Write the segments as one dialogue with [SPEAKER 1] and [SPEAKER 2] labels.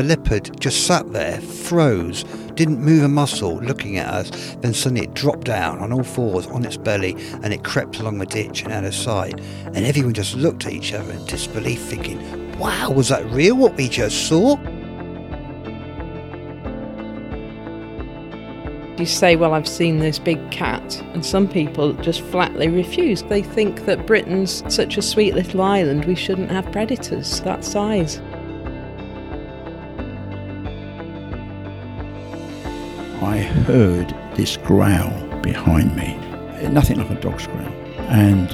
[SPEAKER 1] The leopard just sat there, froze, didn't move a muscle, looking at us. Then suddenly it dropped down on all fours on its belly and it crept along the ditch and out of sight. And everyone just looked at each other in disbelief, thinking, wow, was that real what we just saw?
[SPEAKER 2] You say, Well, I've seen this big cat, and some people just flatly refuse. They think that Britain's such a sweet little island, we shouldn't have predators that size.
[SPEAKER 3] I heard this growl behind me, nothing like a dog's growl. And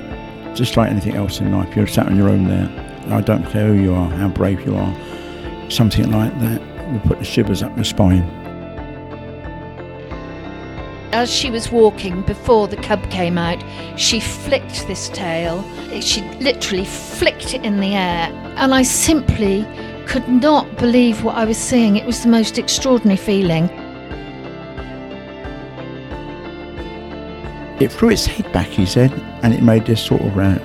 [SPEAKER 3] just like anything else in life, you're sat on your own there. I don't care who you are, how brave you are, something like that will put the shivers up your spine
[SPEAKER 4] as she was walking before the cub came out, she flicked this tail. She literally flicked it in the air. And I simply could not believe what I was seeing. It was the most extraordinary feeling.
[SPEAKER 3] It threw its head back, he said, and it made this sort of round.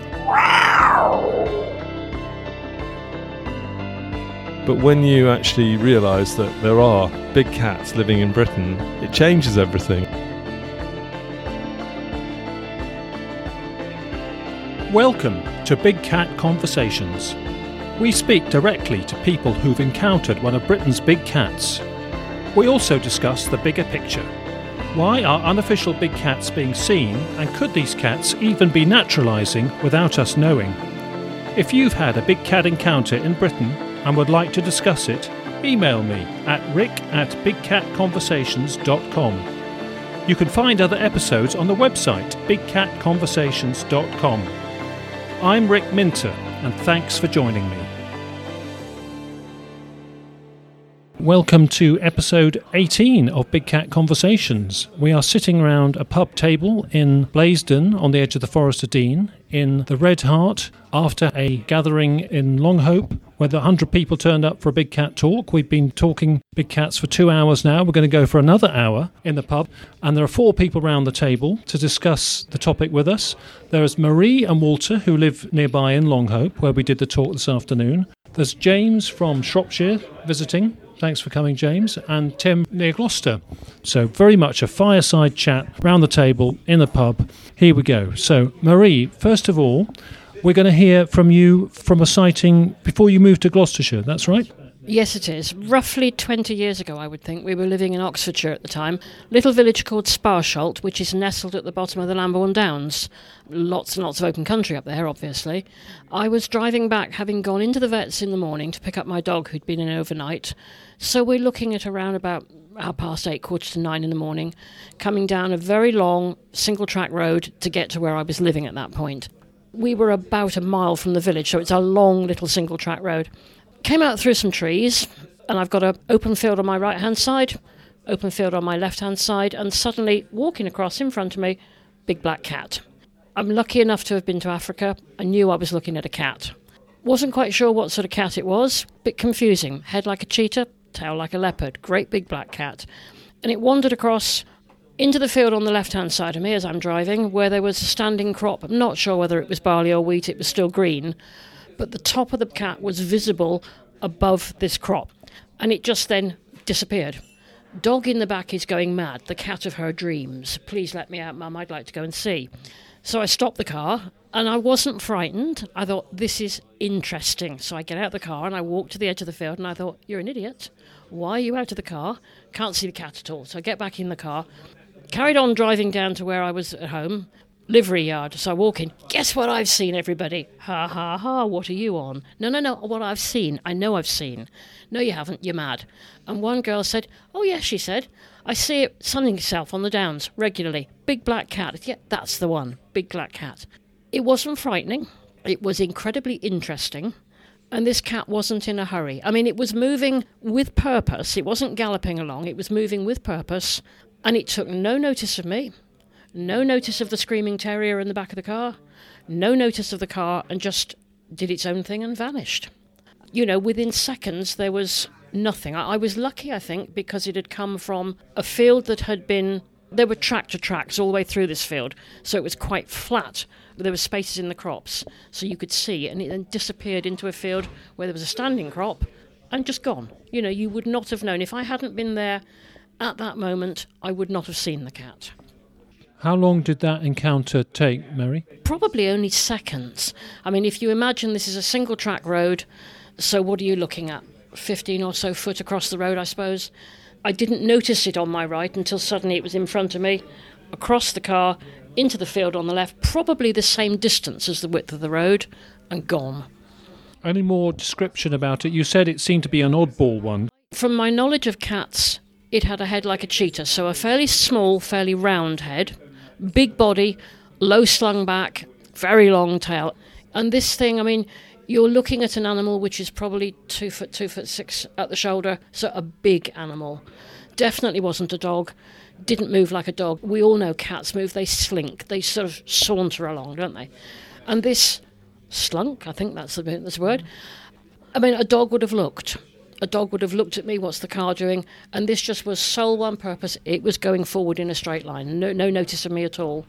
[SPEAKER 5] But when you actually realise that there are big cats living in Britain, it changes everything.
[SPEAKER 6] Welcome to Big Cat Conversations. We speak directly to people who've encountered one of Britain's big cats. We also discuss the bigger picture. Why are unofficial big cats being seen, and could these cats even be naturalising without us knowing? If you've had a big cat encounter in Britain and would like to discuss it, email me at rick at bigcatconversations.com. You can find other episodes on the website bigcatconversations.com. I'm Rick Minter, and thanks for joining me. Welcome to episode 18 of Big Cat Conversations. We are sitting around a pub table in Blaisdon on the edge of the Forest of Dean in the Red Hart after a gathering in Longhope where the 100 people turned up for a Big Cat talk. We've been talking Big Cats for two hours now. We're going to go for another hour in the pub. And there are four people around the table to discuss the topic with us. There is Marie and Walter, who live nearby in Longhope, where we did the talk this afternoon. There's James from Shropshire visiting. Thanks for coming, James. And Tim near Gloucester. So, very much a fireside chat around the table in the pub. Here we go. So, Marie, first of all, we're going to hear from you from a sighting before you moved to Gloucestershire, that's right?
[SPEAKER 7] Yes, it is. Roughly 20 years ago, I would think. We were living in Oxfordshire at the time. Little village called Sparsholt, which is nestled at the bottom of the Lambourn Downs. Lots and lots of open country up there, obviously. I was driving back, having gone into the vet's in the morning to pick up my dog who'd been in overnight. So we're looking at around about half past eight, quarter to nine in the morning, coming down a very long single track road to get to where I was living at that point. We were about a mile from the village, so it's a long little single track road. Came out through some trees, and I've got an open field on my right hand side, open field on my left hand side, and suddenly walking across in front of me, big black cat. I'm lucky enough to have been to Africa. I knew I was looking at a cat. Wasn't quite sure what sort of cat it was, bit confusing. Head like a cheetah, tail like a leopard, great big black cat. And it wandered across into the field on the left hand side of me as I'm driving, where there was a standing crop. I'm not sure whether it was barley or wheat, it was still green, but the top of the cat was visible above this crop, and it just then disappeared. Dog in the back is going mad, the cat of her dreams. Please let me out, Mum, I'd like to go and see. So I stopped the car and I wasn't frightened. I thought, this is interesting. So I get out of the car and I walk to the edge of the field and I thought, you're an idiot. Why are you out of the car? Can't see the cat at all. So I get back in the car Carried on driving down to where I was at home, livery yard. So I walk in. Guess what I've seen, everybody? Ha ha ha, what are you on? No, no, no, what I've seen. I know I've seen. No, you haven't, you're mad. And one girl said, Oh, yes, she said. I see it sunning itself on the downs regularly. Big black cat. Yeah, that's the one. Big black cat. It wasn't frightening, it was incredibly interesting. And this cat wasn't in a hurry. I mean, it was moving with purpose. It wasn't galloping along. It was moving with purpose. And it took no notice of me, no notice of the screaming terrier in the back of the car, no notice of the car, and just did its own thing and vanished. You know, within seconds, there was nothing. I, was lucky, I think, because it had come from a field that had been. There were tractor tracks all the way through this field, so it was quite flat. There were spaces in the crops, so you could see, and it then disappeared into a field where there was a standing crop, and just gone. You know, you would not have known. If I hadn't been there at that moment, I would not have seen the cat.
[SPEAKER 6] How long did that encounter take, Mary?
[SPEAKER 7] Probably only seconds. I mean, if you imagine this is a single track road, so what are you looking at? 15 or so foot across the road, I suppose. I didn't notice it on my right until suddenly it was in front of me, across the car, into the field on the left, probably the same distance as the width of the road, and gone.
[SPEAKER 6] Any more description about it? You said it seemed to be an oddball one.
[SPEAKER 7] From my knowledge of cats, it had a head like a cheetah, so a fairly small, fairly round head, big body, low slung back, very long tail. And this thing, I mean, you're looking at an animal which is probably two foot, two foot six at the shoulder, so a big animal. Definitely wasn't a dog. Didn't move like a dog. We all know cats move, they slink, they sort of saunter along, don't they? And this slunk, I think that's the, that's word. I mean, a dog would have looked. A dog would have looked at me, what's the car doing? And this just was sole one purpose. It was going forward in a straight line. No, no notice of me at all.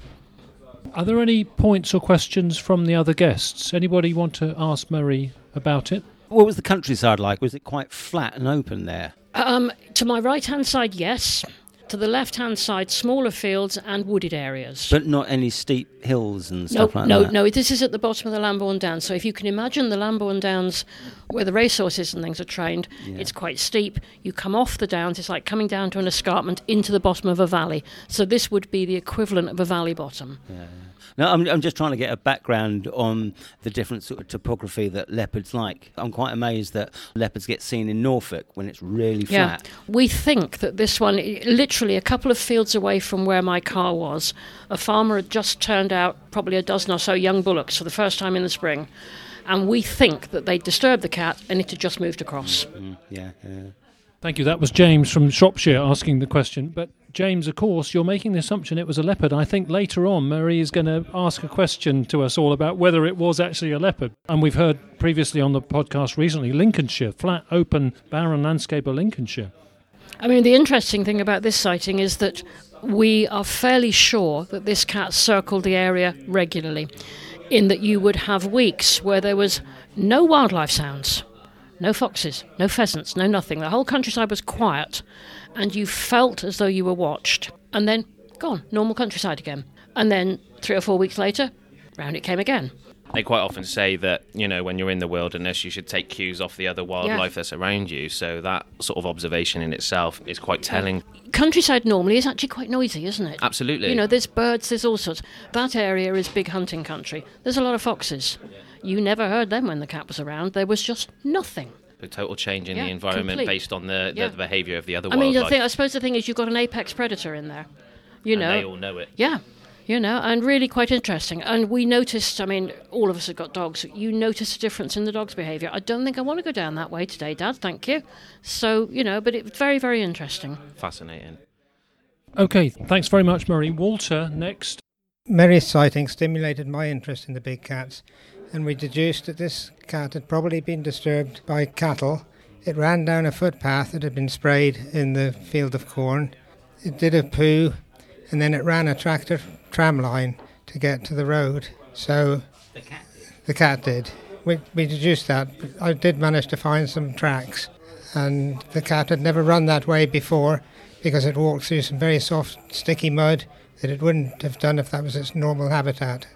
[SPEAKER 6] Are there any points or questions from the other guests? Anybody want to ask Mary about it?
[SPEAKER 8] What was the countryside like? Was it quite flat and open there?
[SPEAKER 7] Um, to my right hand side, yes. To the left hand side, smaller fields and wooded areas.
[SPEAKER 8] But not any steep hills and
[SPEAKER 7] no,
[SPEAKER 8] stuff like that?
[SPEAKER 7] no,
[SPEAKER 8] that?
[SPEAKER 7] no. This is at the bottom of the Lambourn Downs. So if you can imagine the Lambourn Downs, where the racehorses and things are trained, it's quite steep. You come off the downs. It's like coming down to an escarpment into the bottom of a valley. So this would be the equivalent of a valley bottom.
[SPEAKER 8] No, I'm, I'm just trying to get a background on the different sort of topography that leopards like. I'm quite amazed that leopards get seen in Norfolk when it's really flat.
[SPEAKER 7] Yeah, we think that this one, literally a couple of fields away from where my car was, a farmer had just turned out probably a dozen or so young bullocks for the first time in the spring. And we think that they disturbed the cat and it had just moved across.
[SPEAKER 8] Mm, yeah, yeah.
[SPEAKER 6] Thank you. That was James from Shropshire asking the question. But James, of course, you're making the assumption it was a leopard. I think later on, Mary is going to ask a question to us all about whether it was actually a leopard. And we've heard previously on the podcast recently, Lincolnshire, flat, open, barren landscape of Lincolnshire.
[SPEAKER 7] I mean, the interesting thing about this sighting is that we are fairly sure that this cat circled the area regularly, in that you would have weeks where there was no wildlife sounds, no foxes, no pheasants, no nothing. The whole countryside was quiet, and you felt as though you were watched. And then gone, normal countryside again. And then three or four weeks later, round it came again.
[SPEAKER 9] They quite often say that, you know, when you're in the wilderness, you should take cues off the other wildlife that's around you. So that sort of observation in itself is quite telling.
[SPEAKER 7] Countryside normally is actually quite noisy, isn't it?
[SPEAKER 9] Absolutely.
[SPEAKER 7] You know, there's birds, there's all sorts. That area is big hunting country. There's a lot of foxes. You never heard them when the cat was around. There was just nothing.
[SPEAKER 9] A total change in
[SPEAKER 7] Yeah,
[SPEAKER 9] the environment
[SPEAKER 7] complete.
[SPEAKER 9] based on the,
[SPEAKER 7] Yeah.
[SPEAKER 9] the behaviour of the other
[SPEAKER 7] I mean, the thing, I suppose the thing is you've got an apex predator in there. You
[SPEAKER 9] and
[SPEAKER 7] know,
[SPEAKER 9] they all know it.
[SPEAKER 7] yeah, you know, and really quite interesting. And we noticed. I mean, all of us have got dogs. You notice a difference in the dog's behaviour. I don't think I want to go down that way today, Dad. Thank you. So you know, but it's very, very interesting.
[SPEAKER 9] Fascinating.
[SPEAKER 6] Okay, thanks very much, Murray. Walter, next.
[SPEAKER 10] Mary's sighting stimulated my interest in the big cats, and we deduced that this cat had probably been disturbed by cattle. It ran down a footpath that had been sprayed in the field of corn. It did a poo, and then it ran a tractor tram line to get to the road. So the cat did. We, we deduced that. But I did manage to find some tracks, and the cat had never run that way before because it walked through some very soft, sticky mud that it wouldn't have done if that was its normal habitat.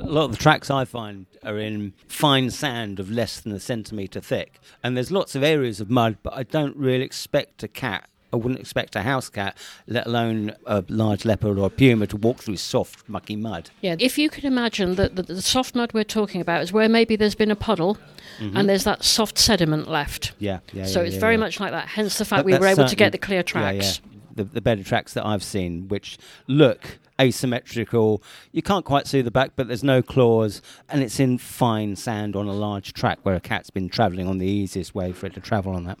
[SPEAKER 8] A lot of the tracks I find are in fine sand of less than a centimetre thick. And there's lots of areas of mud, but I don't really expect a cat. I wouldn't expect a house cat, let alone a large leopard or a puma, to walk through soft, mucky mud.
[SPEAKER 7] Yeah, if you could imagine that the, the soft mud we're talking about is where maybe there's been a puddle mm-hmm. and there's that soft sediment left.
[SPEAKER 8] Yeah, yeah.
[SPEAKER 7] so
[SPEAKER 8] yeah,
[SPEAKER 7] it's
[SPEAKER 8] yeah,
[SPEAKER 7] very
[SPEAKER 8] yeah.
[SPEAKER 7] much like that. Hence the fact
[SPEAKER 8] That-
[SPEAKER 7] we were able to get the clear
[SPEAKER 8] yeah, yeah.
[SPEAKER 7] tracks.
[SPEAKER 8] The, the better tracks that I've seen, which look asymmetrical. You can't quite see the back, but there's no claws, and it's in fine sand on a large track where a cat's been travelling on the easiest way for it to travel on that.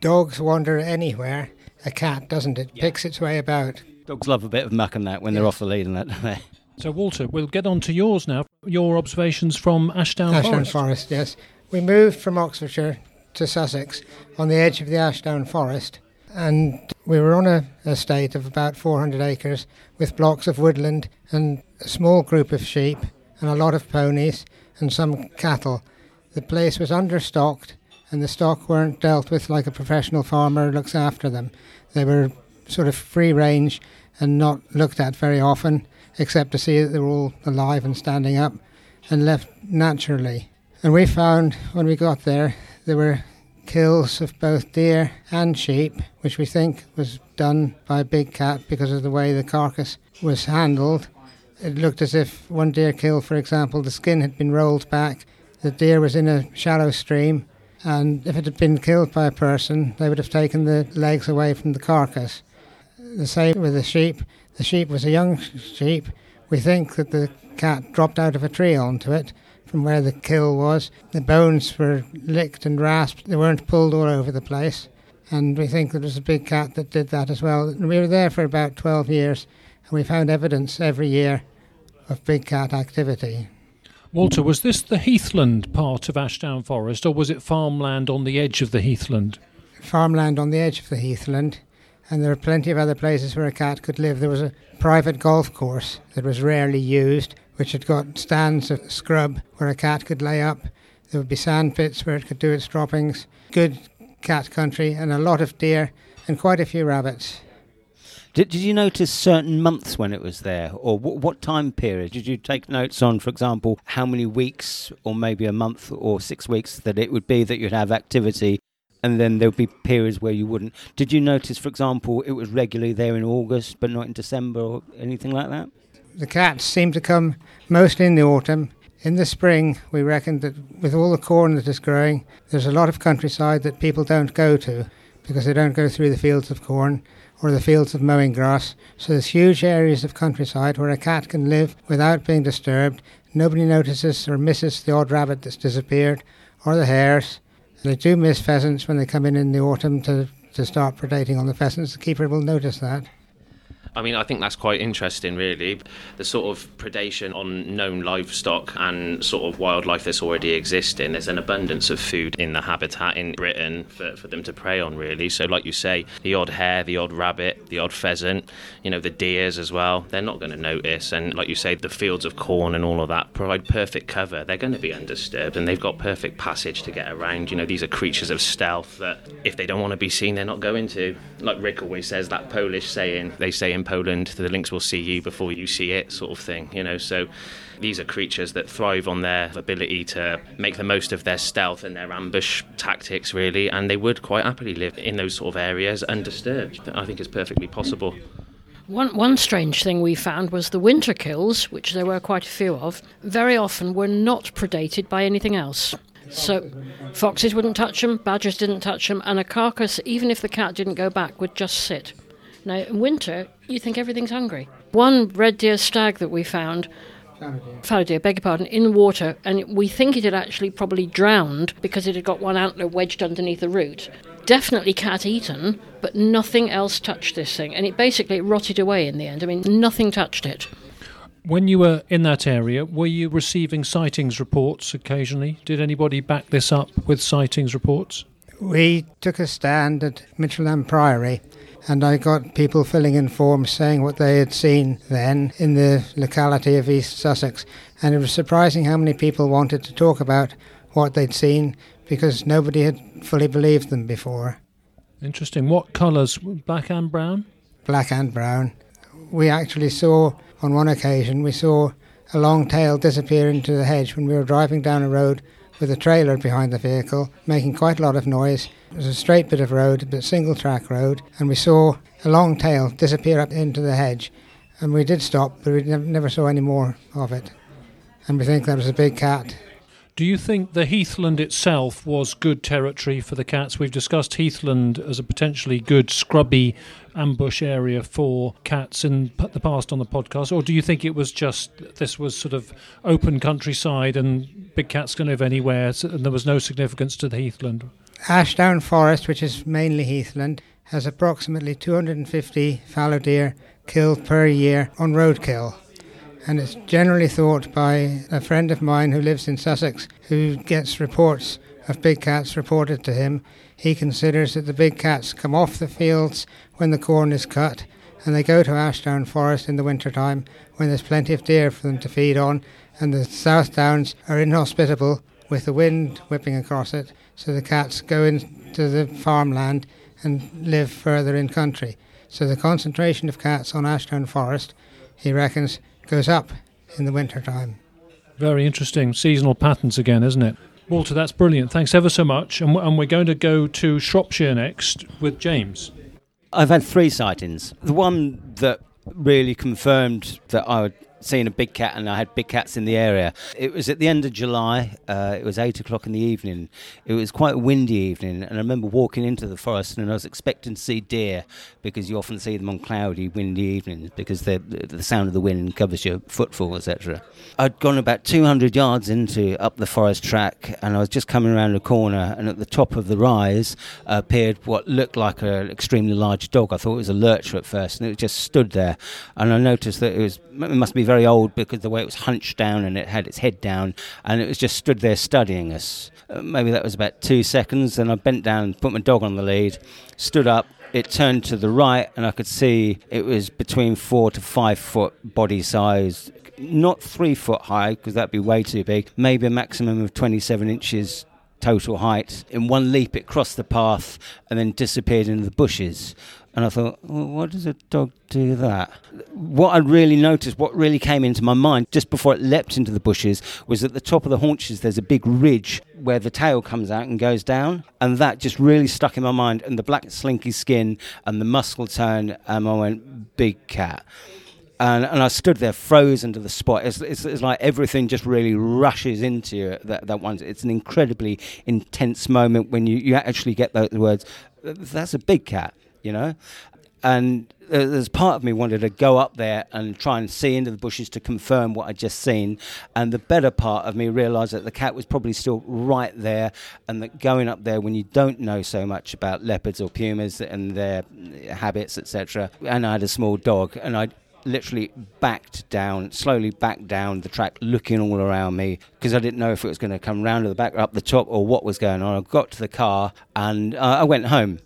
[SPEAKER 10] Dogs wander anywhere. A cat doesn't. It picks its way about.
[SPEAKER 8] Dogs love a bit of muck and that when they're off the lead and that, don't they?
[SPEAKER 6] So, Walter, we'll get on to yours now. Your observations from Ashdown,
[SPEAKER 10] Ashdown
[SPEAKER 6] Forest.
[SPEAKER 10] Forest, yes. We moved from Oxfordshire to Sussex on the edge of the Ashdown Forest, and we were on a estate of about 400 acres with blocks of woodland and a small group of sheep and a lot of ponies and some cattle. The place was understocked and the stock weren't dealt with like a professional farmer looks after them. They were sort of free range and not looked at very often, except to see that they were all alive and standing up and left naturally. And we found when we got there, there were kills of both deer and sheep, which we think was done by a big cat because of the way the carcass was handled. It looked as if one deer kill, for example, the skin had been rolled back, the deer was in a shallow stream, and if it had been killed by a person, they would have taken the legs away from the carcass. The same with the sheep. The sheep was a young sheep. We think that the cat dropped out of a tree onto it from where the kill was. The bones were licked and rasped, they weren't pulled all over the place. And we think it was a big cat that did that as well. We were there for about 12 years, and we found evidence every year of big cat activity.
[SPEAKER 6] Walter, was this the heathland part of Ashdown Forest, or was it farmland on the edge of the heathland?
[SPEAKER 10] Farmland on the edge of the heathland, and there are plenty of other places where a cat could live. There was a private golf course that was rarely used, which had got stands of scrub where a cat could lay up. There would be sand pits where it could do its droppings. Good cat country, and a lot of deer, and quite a few rabbits.
[SPEAKER 8] Did, did you notice certain months when it was there, or what, what time period? Did you take notes on, for example, how many weeks, or maybe a month or six weeks that it would be that you'd have activity, and then there would be periods where you wouldn't? Did you notice, for example, it was regularly there in August but not in December or anything like that?
[SPEAKER 10] The cats seem to come mostly in the autumn. In the spring, we reckon that with all the corn that is growing, there's a lot of countryside that people don't go to because they don't go through the fields of corn or the fields of mowing grass. So there's huge areas of countryside where a cat can live without being disturbed. Nobody notices or misses the odd rabbit that's disappeared or the hares. They do miss pheasants when they come in in the autumn to, to start predating on the pheasants. The keeper will notice that.
[SPEAKER 9] I mean, I think that's quite interesting, really. The sort of predation on known livestock and sort of wildlife that's already existing. There's an abundance of food in the habitat in Britain for, for them to prey on, really. So, like you say, the odd hare, the odd rabbit, the odd pheasant, you know, the deers as well, they're not going to notice. And, like you say, the fields of corn and all of that provide perfect cover. They're going to be undisturbed and they've got perfect passage to get around. You know, these are creatures of stealth that if they don't want to be seen, they're not going to. Like Rick always says, that Polish saying, they say in Poland, the lynx will see you before you see it, sort of thing, you know. So these are creatures that thrive on their ability to make the most of their stealth and their ambush tactics, really, and they would quite happily live in those sort of areas undisturbed. I think it's perfectly possible.
[SPEAKER 7] One, one strange thing we found was the winter kills, which there were quite a few of, very often were not predated by anything else. So foxes wouldn't touch them, badgers didn't touch them, and a carcass, even if the cat didn't go back, would just sit. Now, in winter, you think everything's hungry. One red deer stag that we found, fallow deer, beg your pardon, in the water, and we think it had actually probably drowned because it had got one antler wedged underneath the root. Definitely cat eaten, but nothing else touched this thing, and it basically rotted away in the end. I mean, nothing touched it.
[SPEAKER 6] When you were in that area, were you receiving sightings reports occasionally? Did anybody back this up with sightings reports?
[SPEAKER 10] We took a stand at Michelham Priory and I got people filling in forms saying what they had seen then in the locality of East Sussex. And it was surprising how many people wanted to talk about what they'd seen because nobody had fully believed them before.
[SPEAKER 6] Interesting. What colours? Black and brown?
[SPEAKER 10] Black and brown. We actually saw, on one occasion, we saw a long tail disappear into the hedge when we were driving down a road with a trailer behind the vehicle, making quite a lot of noise. It was a straight bit of road, a single track road, and we saw a long tail disappear up into the hedge. And we did stop, but we never saw any more of it. And we think that was a big cat.
[SPEAKER 6] Do you think the heathland itself was good territory for the cats? We've discussed heathland as a potentially good scrubby ambush area for cats in the past on the podcast, or do you think it was just this was sort of open countryside and big cats can live anywhere, and there was no significance to the heathland?
[SPEAKER 10] Ashdown Forest, which is mainly heathland, has approximately 250 fallow deer killed per year on roadkill and it's generally thought by a friend of mine who lives in Sussex who gets reports of big cats reported to him. He considers that the big cats come off the fields when the corn is cut and they go to Ashdown Forest in the winter time when there's plenty of deer for them to feed on and the South Downs are inhospitable with the wind whipping across it, so the cats go into the farmland and live further in country. So the concentration of cats on Ashdown Forest, he reckons, goes up in the winter time.
[SPEAKER 6] Very interesting seasonal patterns again, isn't it? Walter, that's brilliant. Thanks ever so much. And, and we're going to go to Shropshire next with James.
[SPEAKER 8] I've had three sightings. The one that really confirmed that I seen a big cat and I had big cats in the area. It was at the end of July. Uh, it was eight o'clock in the evening. It was quite a windy evening, and I remember walking into the forest and I was expecting to see deer because you often see them on cloudy, windy evenings because the the sound of the wind covers your footfall, etc. I'd gone about 200 yards into up the forest track, and I was just coming around a corner, and at the top of the rise appeared what looked like an extremely large dog. I thought it was a lurcher at first, and it just stood there, and I noticed that it was it must be very old because the way it was hunched down and it had its head down, and it was just stood there studying us. Uh, maybe that was about two seconds. Then I bent down, put my dog on the lead, stood up. It turned to the right, and I could see it was between four to five foot body size, not three foot high because that'd be way too big. Maybe a maximum of 27 inches total height. In one leap, it crossed the path and then disappeared into the bushes. And I thought, well, what does a dog do that? What I really noticed, what really came into my mind just before it leapt into the bushes, was at the top of the haunches, there's a big ridge where the tail comes out and goes down. And that just really stuck in my mind. And the black, slinky skin and the muscle tone, and I went, big cat. And, and I stood there frozen to the spot. It's, it's, it's like everything just really rushes into you that, that one. It's an incredibly intense moment when you, you actually get those words. That's a big cat you know. And there's part of me wanted to go up there and try and see into the bushes to confirm what I'd just seen. And the better part of me realised that the cat was probably still right there, and that going up there when you don't know so much about leopards or pumas and their habits, etc. And I had a small dog, and I literally backed down, slowly backed down the track, looking all around me because I didn't know if it was going to come round to the back or up the top or what was going on. I got to the car and uh, I went home.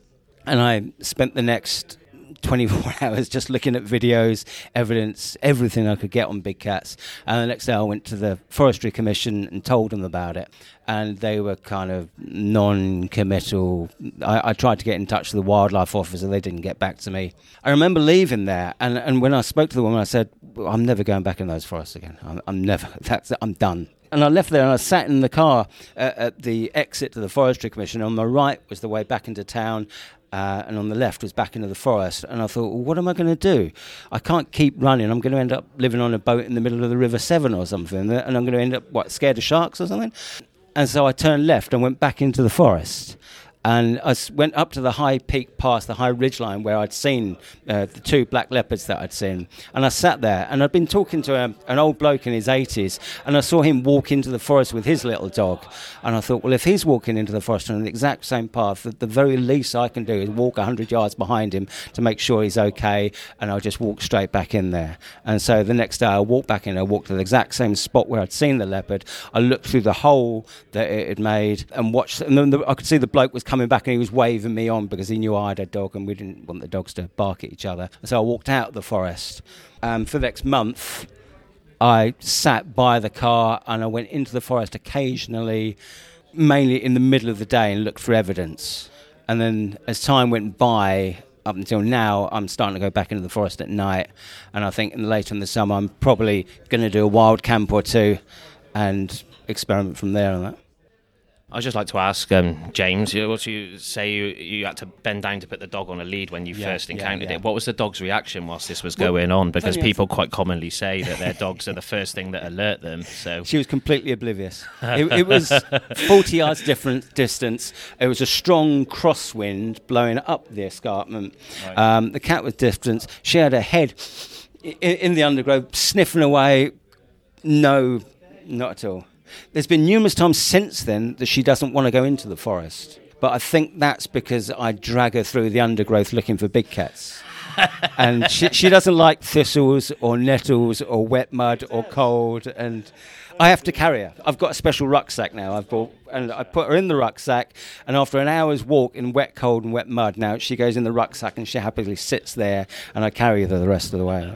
[SPEAKER 8] And I spent the next 24 hours just looking at videos, evidence, everything I could get on big cats. And the next day I went to the Forestry Commission and told them about it. And they were kind of non committal. I, I, tried to get in touch with the wildlife officer, they didn't get back to me. I remember leaving there, and, and when I spoke to the woman, I said, I'm never going back in those forests again. I'm, I'm never, that's, I'm done and I left there and I sat in the car uh, at the exit to the Forestry Commission. On my right was the way back into town, uh, and on the left was back into the forest. And I thought, well, what am I going to do? I can't keep running. I'm going to end up living on a boat in the middle of the River Severn or something, and I'm going to end up what scared of sharks or something. And so I turned left and went back into the forest. And I went up to the high peak past the high ridge line where I'd seen uh, the two black leopards that I'd seen. And I sat there and I'd been talking to a, an old bloke in his 80s and I saw him walk into the forest with his little dog. And I thought, well, if he's walking into the forest on the exact same path, the, the very least I can do is walk 100 yards behind him to make sure he's okay. And I'll just walk straight back in there. And so the next day I walked back in, I walked to the exact same spot where I'd seen the leopard. I looked through the hole that it had made and watched, and then the, I could see the bloke was coming back and he was waving me on because he knew I had a dog and we didn't want the dogs to bark at each other. So I walked out of the forest. Um, for the next month, I sat by the car and I went into the forest occasionally, mainly in the middle of the day, and looked for evidence. And then as time went by, up until now, I'm starting to go back into the forest at night. And I think later in the summer, I'm probably going to do a wild camp or two and experiment from there on that.
[SPEAKER 9] I'd just like to ask um, James, you, what you say you, you had to bend down to put the dog on a lead when you yeah, first encountered yeah, yeah. it. What was the dog's reaction whilst this was well, going on? Because people quite commonly say that their dogs are the first thing that alert them. So
[SPEAKER 8] she was completely oblivious. it, it, was 40 yards different distance. It was a strong crosswind blowing up the escarpment. Right. Um, the cat was distant. She had her head in, in the undergrowth, sniffing away. No, not at all. There's been numerous times since then that she doesn't want to go into the forest. But I think that's because I drag her through the undergrowth looking for big cats. and she, she doesn't like thistles or nettles or wet mud or cold. And I have to carry her. I've got a special rucksack now. I've bought, and I put her in the rucksack. And after an hour's walk in wet, cold, and wet mud, now she goes in the rucksack and she happily sits there, and I carry her the rest of the way.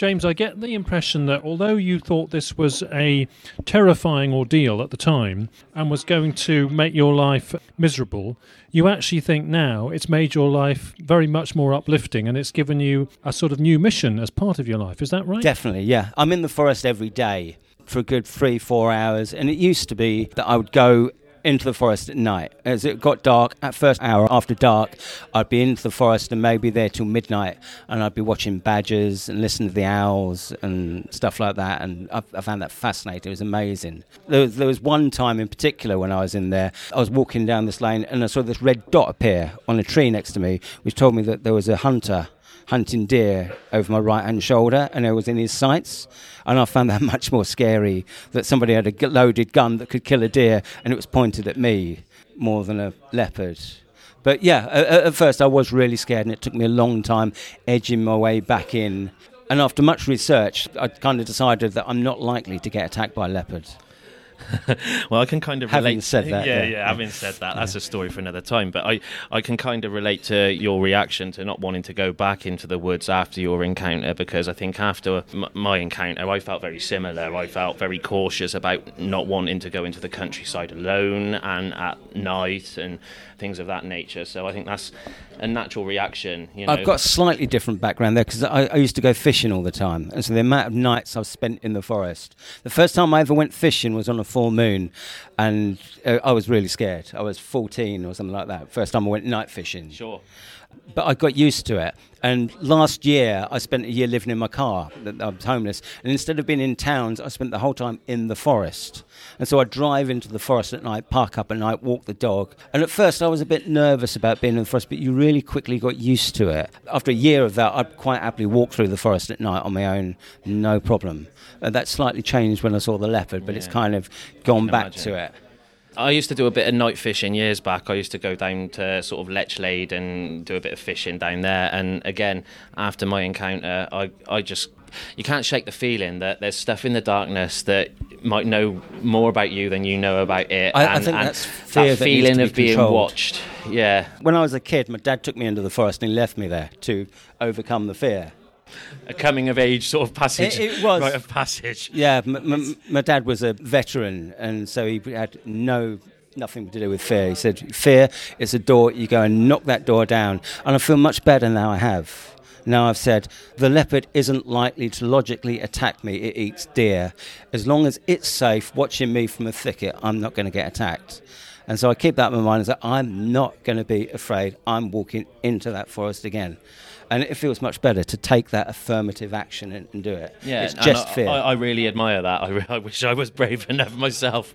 [SPEAKER 6] James, I get the impression that although you thought this was a terrifying ordeal at the time and was going to make your life miserable, you actually think now it's made your life very much more uplifting and it's given you a sort of new mission as part of your life. Is that right?
[SPEAKER 8] Definitely, yeah. I'm in the forest every day for a good three, four hours, and it used to be that I would go into the forest at night. As it got dark, at first hour after dark, I'd be into the forest and maybe there till midnight, and I'd be watching badgers and listening to the owls and stuff like that. And I, I found that fascinating. It was amazing. There was, there was one time in particular when I was in there, I was walking down this lane and I saw this red dot appear on a tree next to me, which told me that there was a hunter hunting deer over my right hand shoulder and it was in his sights. And I found that much more scary that somebody had a loaded gun that could kill a deer and it was pointed at me more than a leopard. But yeah, at, first I was really scared and it took me a long time edging my way back in. And after much research, I kind of decided that I'm not likely to get attacked by leopards.
[SPEAKER 9] well, I can kind of
[SPEAKER 8] having
[SPEAKER 9] relate.
[SPEAKER 8] said that.
[SPEAKER 9] Yeah,
[SPEAKER 8] yeah,
[SPEAKER 9] yeah, having said that, that's a story for another time. But I, I can kind of relate to your reaction to not wanting to go back into the woods after your encounter because I think after m- my encounter, I felt very similar. I felt very cautious about not wanting to go into the countryside alone and at night and things of that nature. So I think that's a natural reaction. You know?
[SPEAKER 8] I've got a slightly different background there because I, I, used to go fishing all the time, and so the amount of nights I've spent in the forest. The first time I ever went fishing was on a full moon, and uh, I was really scared. I was 14 or something like that. First time I went night fishing.
[SPEAKER 9] Sure.
[SPEAKER 8] But I got used to it. And last year, I spent a year living in my car. I was homeless. And instead of being in towns, I spent the whole time in the forest. And so I'd drive into the forest at night, park up at night, walk the dog. And at first, I was a bit nervous about being in the forest, but you really quickly got used to it. After a year of that, I'd quite happily walk through the forest at night on my own, no problem. And that slightly changed when I saw the leopard, but yeah. it's kind of gone back imagine. to it.
[SPEAKER 9] I used to do a bit of night fishing years back. I used to go down to sort of Lechlade and do a bit of fishing down there. And again, after my encounter, I, I just you can't shake the feeling that there's stuff in the darkness that might know more about you than you know about it.
[SPEAKER 8] I,
[SPEAKER 9] and,
[SPEAKER 8] I think that's fear
[SPEAKER 9] that feeling
[SPEAKER 8] be
[SPEAKER 9] of being
[SPEAKER 8] controlled.
[SPEAKER 9] watched. Yeah.
[SPEAKER 8] When I was a kid, my dad took me into the forest and he left me there to overcome the fear
[SPEAKER 9] a coming of age sort of passage.
[SPEAKER 8] It, it was
[SPEAKER 9] rite of passage.
[SPEAKER 8] Yeah, m- m- my dad was a veteran, and so he had no nothing to do with fear. He said, "Fear is a door. You go and knock that door down." And I feel much better now. I have. Now I've said the leopard isn't likely to logically attack me. It eats deer. As long as it's safe, watching me from a thicket, I'm not going to get attacked. And so I keep that in my mind. Is that I'm not going to be afraid. I'm walking into that forest again and it feels much better to take that affirmative action and, and do it.
[SPEAKER 9] Yeah,
[SPEAKER 8] it's just
[SPEAKER 9] I,
[SPEAKER 8] fear.
[SPEAKER 9] I, I, really admire that. I, re- I wish I was brave enough myself.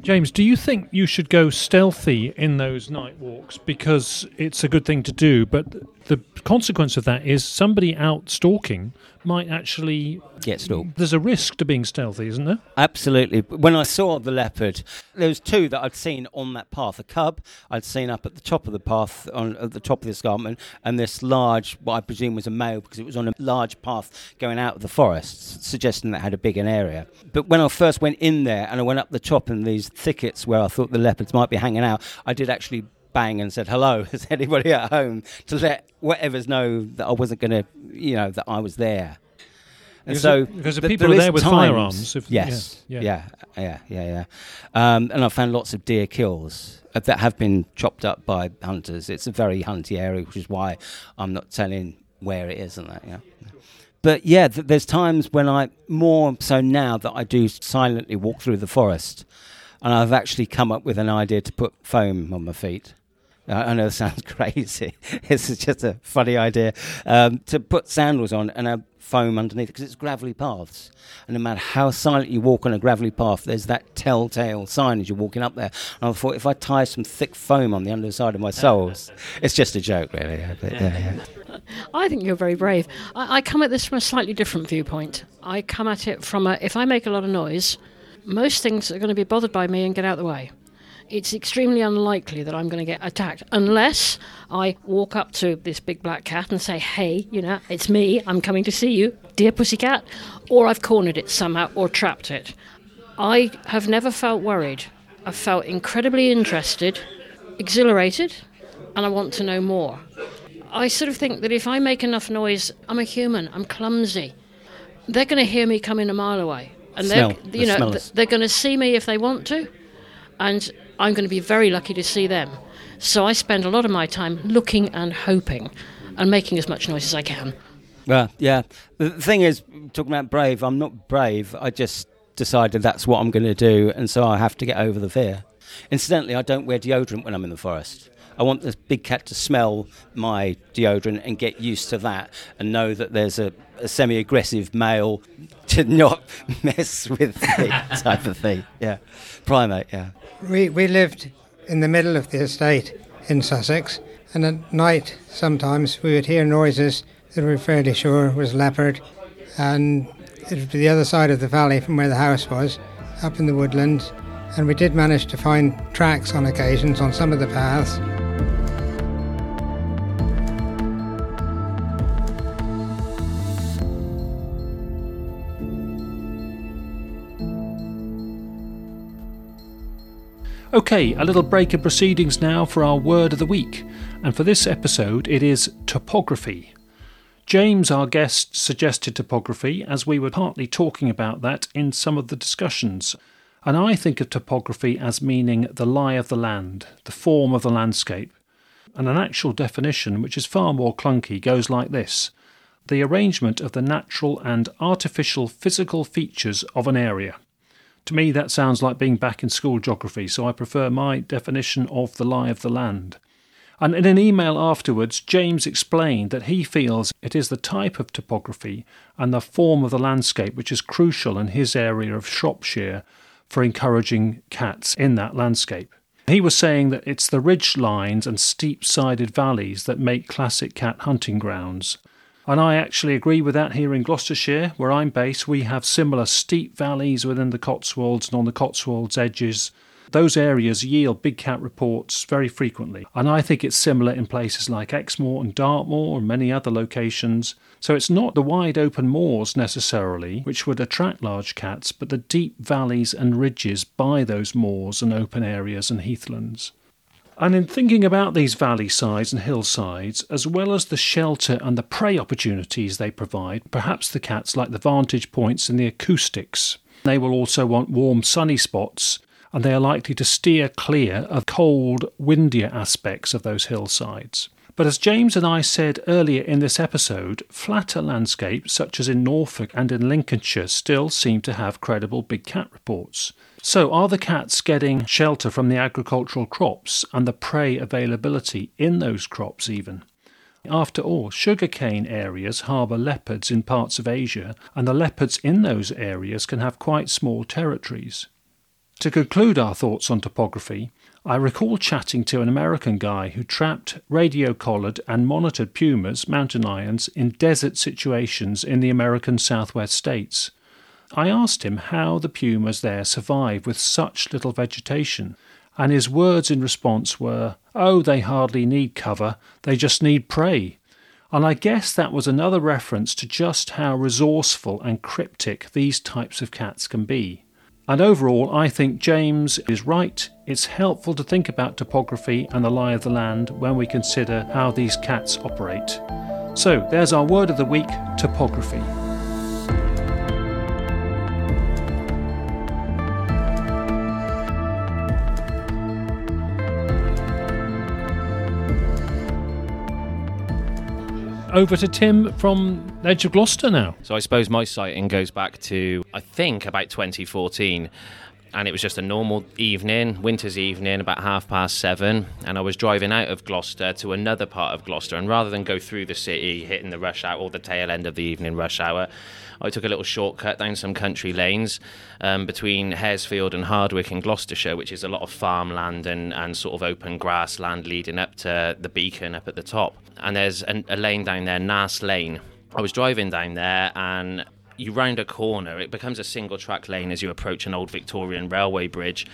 [SPEAKER 6] James, do you think you should go stealthy in those night walks because it's a good thing to do, but the consequence of that is somebody out stalking might actually
[SPEAKER 8] get stalked.
[SPEAKER 6] There's a risk to being stealthy, isn't there?
[SPEAKER 8] Absolutely. When I saw the leopard, there was two that I'd seen on that path. A cub I'd seen up at the top of the path, on at the top of the escarpment, and this large, what I presume was a male because it was on a large path going out of the forest, suggesting that it had a bigger area. But when I first went in there and I went up the top in these thickets where I thought the leopards might be hanging out, I did actually bang and said hello. Is anybody at home to let whatever's know that i wasn't going to you know that i was there? And
[SPEAKER 6] because
[SPEAKER 8] so
[SPEAKER 6] because the people are there with
[SPEAKER 8] times,
[SPEAKER 6] firearms
[SPEAKER 8] if, yes. yeah yeah. Yeah yeah, yeah, yeah. Um, and i found lots of deer kills that have been chopped up by hunters. It's a very hunty area which is why i'm not telling where it is and that yeah. But yeah th- there's times when i more so now that i do silently walk through the forest and i've actually come up with an idea to put foam on my feet I know it sounds crazy. it's just a funny idea um, to put sandals on and a foam underneath because it's gravelly paths. And no matter how silent you walk on a gravelly path, there's that telltale sign as you're walking up there. And I thought if I tie some thick foam on the underside of my soles, it's just a joke, really. But, yeah,
[SPEAKER 7] yeah. I think you're very brave. I, I come at this from a slightly different viewpoint. I come at it from a if I make a lot of noise, most things are going to be bothered by me and get out of the way it's extremely unlikely that I'm going to get attacked unless I walk up to this big black cat and say, hey, you know, it's me, I'm coming to see you, dear pussycat, or I've cornered it somehow or trapped it. I have never felt worried. I've felt incredibly interested, exhilarated, and I want to know more. I sort of think that if I make enough noise, I'm a human, I'm clumsy. they're going to hear me coming a mile away, and
[SPEAKER 8] Smell,
[SPEAKER 7] they're
[SPEAKER 8] the
[SPEAKER 7] you know
[SPEAKER 8] smell
[SPEAKER 7] th- they're going to see me if they want to, and I'm going to be very lucky to see them. So I spend a lot of my time looking and hoping, and making as much noise as I can.
[SPEAKER 8] Well, yeah. The thing is, talking about brave, I'm not brave. I just decided that's what I'm going to do, and so I have to get over the fear. Incidentally, I don't wear deodorant when I'm in the forest. I want the big cat to smell my deodorant and get used to that and know that there's a, a semi aggressive male to not mess with me type of thing. Yeah. Primate, yeah.
[SPEAKER 10] We, we lived in the middle of the estate in Sussex, and at night sometimes we would hear noises that we were fairly sure was leopard, and it would be the other side of the valley from where the house was, up in the woodlands, and we did manage to find tracks on occasions on some of the paths.
[SPEAKER 6] Okay, a little break in proceedings now for our word of the week, and for this episode it is topography. James, our guest, suggested topography as we were partly talking about that in some of the discussions. And I think of topography as meaning the lie of the land, the form of the landscape. And an actual definition, which is far more clunky, goes like this the arrangement of the natural and artificial physical features of an area. To me, that sounds like being back in school geography, so I prefer my definition of the lie of the land. And in an email afterwards, James explained that he feels it is the type of topography and the form of the landscape which is crucial in his area of Shropshire for encouraging cats in that landscape. He was saying that it's the ridge lines and steep sided valleys that make classic cat hunting grounds. And I actually agree with that here in Gloucestershire, where I'm based. We have similar steep valleys within the Cotswolds and on the Cotswolds edges. Those areas yield big cat reports very frequently. And I think it's similar in places like Exmoor and Dartmoor and many other locations. So it's not the wide open moors necessarily which would attract large cats, but the deep valleys and ridges by those moors and open areas and heathlands. And in thinking about these valley sides and hillsides, as well as the shelter and the prey opportunities they provide, perhaps the cats like the vantage points and the acoustics. They will also want warm, sunny spots, and they are likely to steer clear of cold, windier aspects of those hillsides. But as James and I said earlier in this episode, flatter landscapes such as in Norfolk and in Lincolnshire still seem to have credible big cat reports. So, are the cats getting shelter from the agricultural crops and the prey availability in those crops, even? After all, sugarcane areas harbour leopards in parts of Asia, and the leopards in those areas can have quite small territories. To conclude our thoughts on topography, I recall chatting to an American guy who trapped, radio collared, and monitored pumas, mountain lions, in desert situations in the American southwest states. I asked him how the pumas there survive with such little vegetation, and his words in response were, Oh, they hardly need cover, they just need prey. And I guess that was another reference to just how resourceful and cryptic these types of cats can be. And overall, I think James is right. It's helpful to think about topography and the lie of the land when we consider how these cats operate. So, there's our word of the week topography. Over to Tim from Edge of Gloucester now.
[SPEAKER 9] So I suppose my sighting goes back to, I think, about 2014. And it was just a normal evening, winter's evening, about half past seven. And I was driving out of Gloucester to another part of Gloucester. And rather than go through the city, hitting the rush hour or the tail end of the evening rush hour, I took a little shortcut down some country lanes um, between Haresfield and Hardwicke in Gloucestershire, which is a lot of farmland and, and sort of open grassland leading up to the beacon up at the top. And there's an, a lane down there, Naas Lane. I was driving down there and you round a corner, it becomes a single track lane as you approach an old Victorian railway bridge.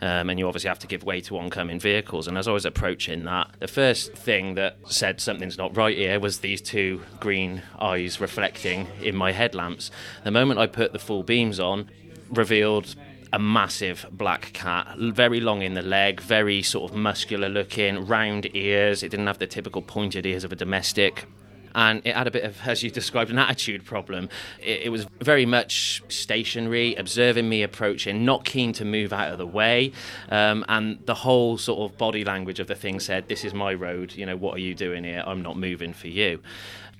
[SPEAKER 9] Um, and you obviously have to give way to oncoming vehicles. And as I was approaching that, the first thing that said something's not right here was these two green eyes reflecting in my headlamps. The moment I put the full beams on, revealed a massive black cat, very long in the leg, very sort of muscular looking, round ears. It didn't have the typical pointed ears of a domestic. And it had a bit of, as you described, an attitude problem. It, it, was very much stationary, observing me approaching, not keen to move out of the way, um, and the whole sort of body language of the thing said, "This is my road. You know, what are you doing here? I'm not moving for you."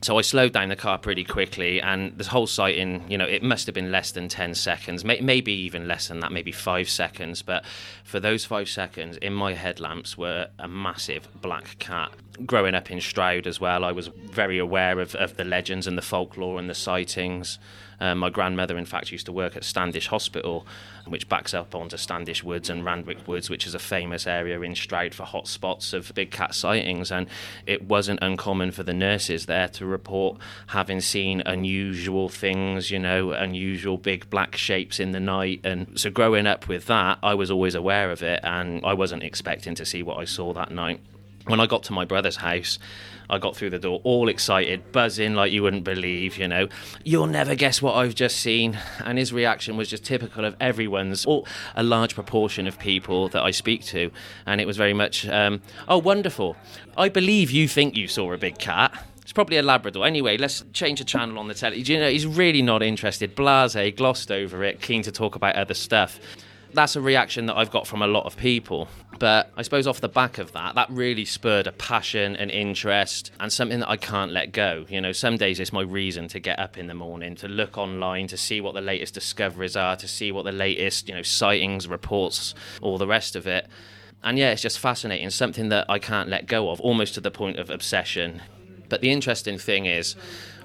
[SPEAKER 9] So I slowed down the car pretty quickly, and this whole sighting, you know, it must have been less than 10 seconds, may- maybe even less than that, maybe five seconds. But for those five seconds, in my headlamps were a massive black cat. Growing up in Stroud as well, I was very aware of, of the legends and the folklore and the sightings. Um, my grandmother, in fact, used to work at Standish Hospital, which backs up onto Standish Woods and Randwick Woods, which is a famous area in Stroud for hot spots of big cat sightings. And it wasn't uncommon for the nurses there to report having seen unusual things, you know, unusual big black shapes in the night. And so growing up with that, I was always aware of it, and I wasn't expecting to see what I saw that night. When I got to my brother's house, I got through the door all excited, buzzing like you wouldn't believe, you know. You'll never guess what I've just seen. And his reaction was just typical of everyone's, or a large proportion of people that I speak to. And it was very much, um, oh, wonderful. I believe you think you saw a big cat. It's probably a Labrador. Anyway, let's change the channel on the telly. You know, he's really not interested. Blase, glossed over it, keen to talk about other stuff that's a reaction that I've got from a lot of people. But I suppose off the back of that, that really spurred a passion, and interest, and something that I can't let go. You know, some days it's my reason to get up in the morning, to look online, to see what the latest discoveries are, to see what the latest, you know, sightings, reports, all the rest of it. And yeah, it's just fascinating, something that I can't let go of, almost to the point of obsession. But the interesting thing is,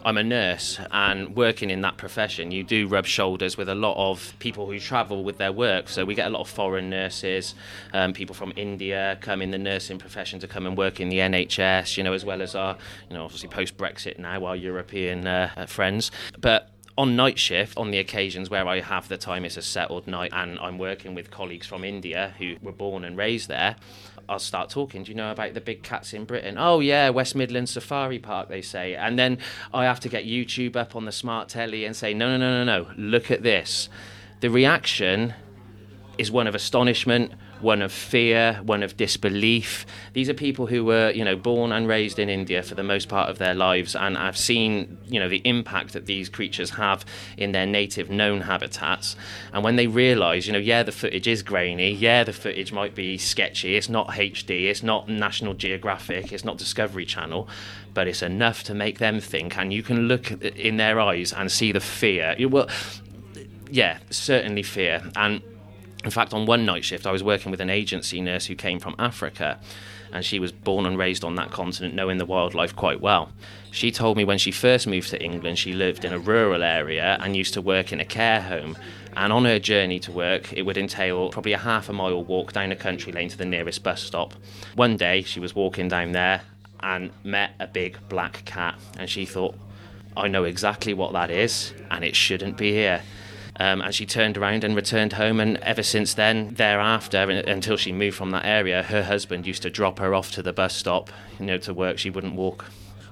[SPEAKER 9] I'm a nurse and working in that profession, you do rub shoulders with a lot of people who travel with their work. So we get a lot of foreign nurses, um, people from India come in the nursing profession to come and work in the NHS, you know, as well as our, you know, obviously post Brexit now, our European uh, friends. But on night shift, on the occasions where I have the time, it's a settled night, and I'm working with colleagues from India who were born and raised there. I'll start talking. Do you know about the big cats in Britain? Oh yeah, West Midlands Safari Park, they say. And then I have to get YouTube up on the smart telly and say, no, no, no, no, no. Look at this. The reaction is one of astonishment, one of fear, one of disbelief. These are people who were, you know, born and raised in India for the most part of their lives and I've seen, you know, the impact that these creatures have in their native known habitats. And when they realise, you know, yeah, the footage is grainy, yeah, the footage might be sketchy, it's not HD, it's not National Geographic, it's not Discovery Channel, but it's enough to make them think. And you can look in their eyes and see the fear. Well, yeah, certainly fear. And in fact, on one night shift, I was working with an agency nurse who came from Africa, and she was born and raised on that continent, knowing the wildlife quite well. She told me when she first moved to England, she lived in a rural area and used to work in a care home. And on her journey to work, it would entail probably a half a mile walk down a country lane to the nearest bus stop. One day, she was walking down there and met a big black cat, and she thought, I know exactly what that is, and it shouldn't be here. Um, and she turned around and returned home. And ever since then, thereafter, until she moved from that area, her husband used to drop her off to the bus stop, you know, to work. She wouldn't walk.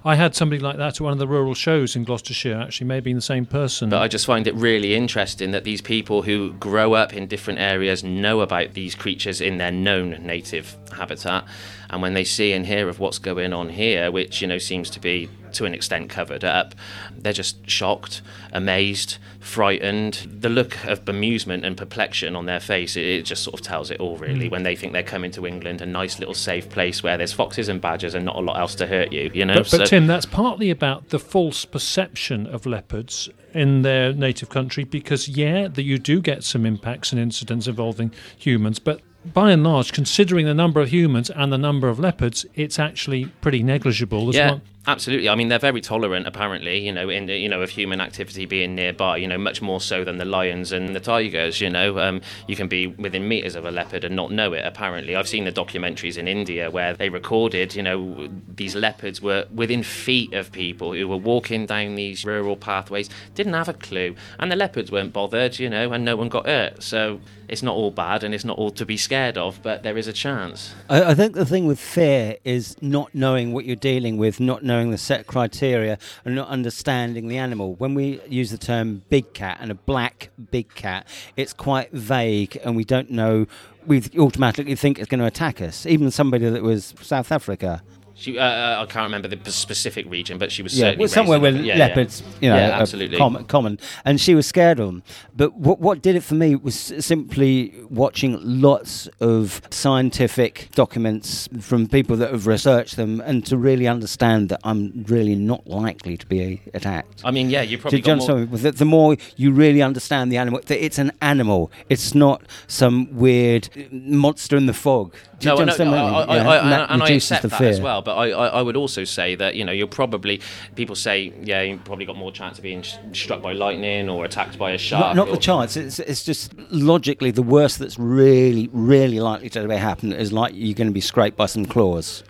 [SPEAKER 6] I had somebody like that at one of the rural shows in Gloucestershire, actually, maybe the same person.
[SPEAKER 9] But I just find it really interesting that these people who grow up in different areas know about these creatures in their known native habitat. And when they see and hear of what's going on here, which, you know, seems to be to an extent covered up. They're just shocked, amazed, frightened. The look of bemusement and perplexion on their face, it, just sort of tells it all, really, mm. when they think they're coming to England, a nice little safe place where there's foxes and badgers and not a lot else to hurt you, you know?
[SPEAKER 6] But, but so, Tim, that's partly about the false perception of leopards in their native country because, yeah, that you do get some impacts and incidents involving humans, but by and large, considering the number of humans and the number of leopards, it's actually pretty negligible.
[SPEAKER 9] yeah, well. Absolutely. I mean, they're very tolerant, apparently. You know, in you know of human activity being nearby. You know, much more so than the lions and the tigers. You know, um, you can be within meters of a leopard and not know it. Apparently, I've seen the documentaries in India where they recorded. You know, these leopards were within feet of people who were walking down these rural pathways, didn't have a clue, and the leopards weren't bothered. You know, and no one got hurt. So it's not all bad and it's not all to be scared of, but there is a chance.
[SPEAKER 8] I, I, think the thing with fear is not knowing what you're dealing with, not knowing the set criteria, and not understanding the animal. When we use the term big cat and a black big cat, it's quite vague and we don't know. We automatically think it's going to attack us. Even somebody that was South Africa
[SPEAKER 9] She, uh, uh, I can't remember the specific region, but she was
[SPEAKER 8] Yeah, well, somewhere where
[SPEAKER 9] raised in a- yeah, yeah.
[SPEAKER 8] leopards, you know,
[SPEAKER 9] yeah, absolutely.
[SPEAKER 8] common, common, and she was scared of them. But what what did it for me was simply watching lots of scientific documents from people that have researched them, and to really understand that I'm really not likely to be attacked.
[SPEAKER 9] I mean, yeah, you probably
[SPEAKER 8] know
[SPEAKER 9] got more.
[SPEAKER 8] the, the more you really understand the animal, that it's an animal. It's not some weird monster in the fog. Do you
[SPEAKER 9] No, I know-
[SPEAKER 8] understand what
[SPEAKER 9] I-
[SPEAKER 8] I mean?
[SPEAKER 9] I-
[SPEAKER 8] Yeah,
[SPEAKER 9] I-
[SPEAKER 8] and
[SPEAKER 9] and and I accept
[SPEAKER 8] the
[SPEAKER 9] that
[SPEAKER 8] fear.
[SPEAKER 9] as well. But I, I, I would also say that you know you're probably people say yeah you probably got more chance of being sh- struck by lightning or attacked by a shark.
[SPEAKER 8] Not, not
[SPEAKER 9] or-
[SPEAKER 8] the chance. It's, it's just logically the worst that's really, really likely to ever happen is like you're going to be scraped by some claws.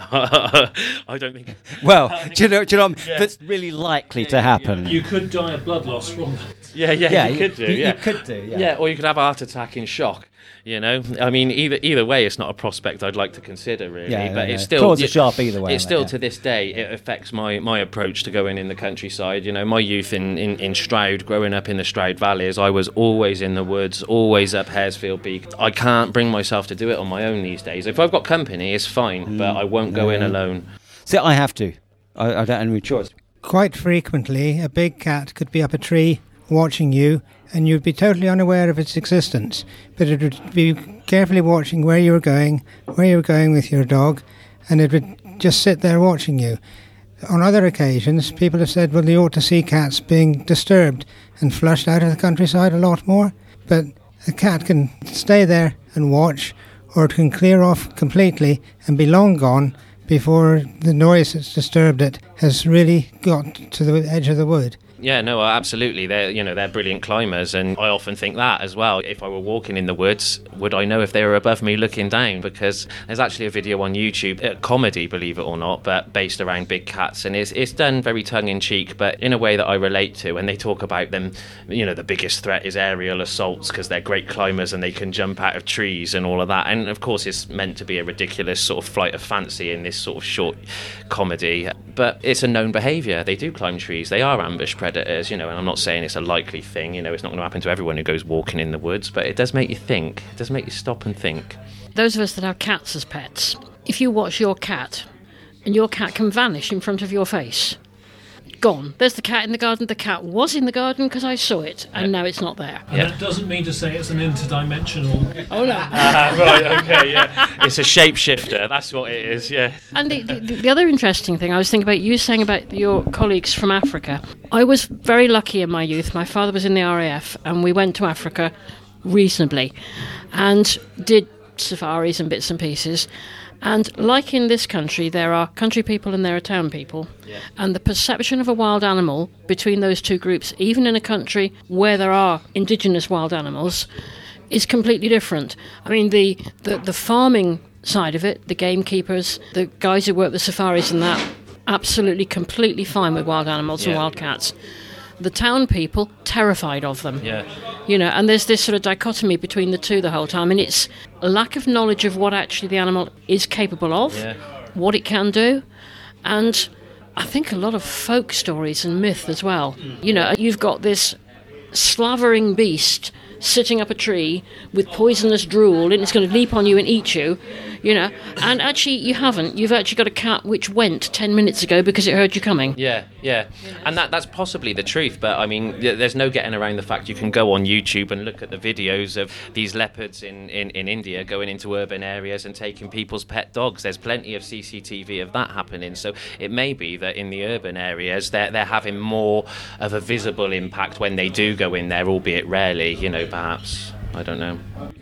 [SPEAKER 9] I don't think.
[SPEAKER 8] Well, do you know, do you know what I mean? That's really likely to happen.
[SPEAKER 6] You could die of blood loss from that.
[SPEAKER 9] Yeah, yeah,
[SPEAKER 8] Yeah,
[SPEAKER 9] you
[SPEAKER 8] you-
[SPEAKER 9] could do.
[SPEAKER 8] you- you could do, yeah.
[SPEAKER 9] Yeah, or you could have a heart attack in shock. You know, I mean, either either way, it's not a prospect I'd like to consider really.
[SPEAKER 8] Yeah,
[SPEAKER 9] but
[SPEAKER 8] yeah,
[SPEAKER 9] it's
[SPEAKER 8] yeah.
[SPEAKER 9] still
[SPEAKER 8] Claws are
[SPEAKER 9] it-
[SPEAKER 8] sharp either way,
[SPEAKER 9] It's still
[SPEAKER 8] yeah.
[SPEAKER 9] to this day it affects my, my approach to going in the countryside. You know, my youth in, in, in Stroud, growing up in the Stroud Valleys, I was always in the woods, always up Haresfield Peak. I can't bring myself to do it on my own these days. If I've got company, it's fine, but I won't go in
[SPEAKER 8] Mm.
[SPEAKER 9] alone.
[SPEAKER 8] See, I have to. I, I don't have any choice.
[SPEAKER 10] Quite frequently, a big cat could be up a tree watching you, and you'd be totally unaware of its existence. But it would be carefully watching where you were going, where you were going with your dog, and it would just sit there watching you. On other occasions, people have said, well, you ought to see cats being disturbed and flushed out of the countryside a lot more. But a cat can stay there and watch, or it can clear off completely and be long gone before the noise that's disturbed it has really got to the edge of the wood.
[SPEAKER 9] Yeah, no, uh, absolutely. They're you know they're brilliant climbers, and I often think that as well. If I were walking in the woods, would I know if they were above me looking down? Because there's actually a video on YouTube, a comedy, believe it or not, but based around big cats, and it's it's done very tongue in cheek, but in a way that I relate to. And they talk about them, you know, the biggest threat is aerial assaults because they're great climbers and they can jump out of trees and all of that. And of course, it's meant to be a ridiculous sort of flight of fancy in this sort of short comedy, but it's a known behaviour. They do climb trees. They are ambush predators, you know. And I'm not saying it's a likely thing. You know, it's not going to happen to everyone who goes walking in the woods, but it does make you think. It does make you stop and think.
[SPEAKER 7] Those of us that have cats as pets, if you watch your cat and your cat can vanish in front of your face, gone. There's the cat in the garden. The cat was in the garden because I saw it, and now it's not there.
[SPEAKER 6] And that doesn't mean to say it's an interdimensional.
[SPEAKER 7] Oh no.
[SPEAKER 9] Ah, right, okay, yeah. It's a shapeshifter. That's what it is, yeah.
[SPEAKER 7] And the, the, the other interesting thing I was thinking about, you saying about your colleagues from Africa. I was very lucky in my youth. My father was in the RAF, and we went to Africa reasonably and did safaris and bits and pieces. And like in this country, there are country people and there are town people. And the perception of a wild animal between those two groups, even in a country where there are indigenous wild animals, is completely different. I mean, the, the, the farming side of it, the gamekeepers, the guys who work the safaris and that, absolutely completely fine with wild animals and
[SPEAKER 9] Yeah.
[SPEAKER 7] wild cats. The town people, terrified of them.
[SPEAKER 9] Yeah.
[SPEAKER 7] You know, and there's this sort of dichotomy between the two the whole time, and it's lack of knowledge of what actually the animal is capable of,
[SPEAKER 9] Yeah.
[SPEAKER 7] what it can do, and I think a lot of folk stories and myth as well. Hmm. You know, you've got this slavering beast sitting up a tree with poisonous drool, and it's going to leap on you and eat you. You know, and actually you haven't. You've actually got a cat which went ten minutes ago because it heard you coming.
[SPEAKER 9] Yeah, yeah, and that that's possibly the truth. But I mean, there's no getting around the fact you can go on YouTube and look at the videos of these leopards in, in, in India going into urban areas and taking people's pet dogs. There's plenty of CCTV of that happening. So it may be that in the urban areas they're they're having more of a visible impact when they do go in there, albeit rarely. You know, perhaps. I don't know.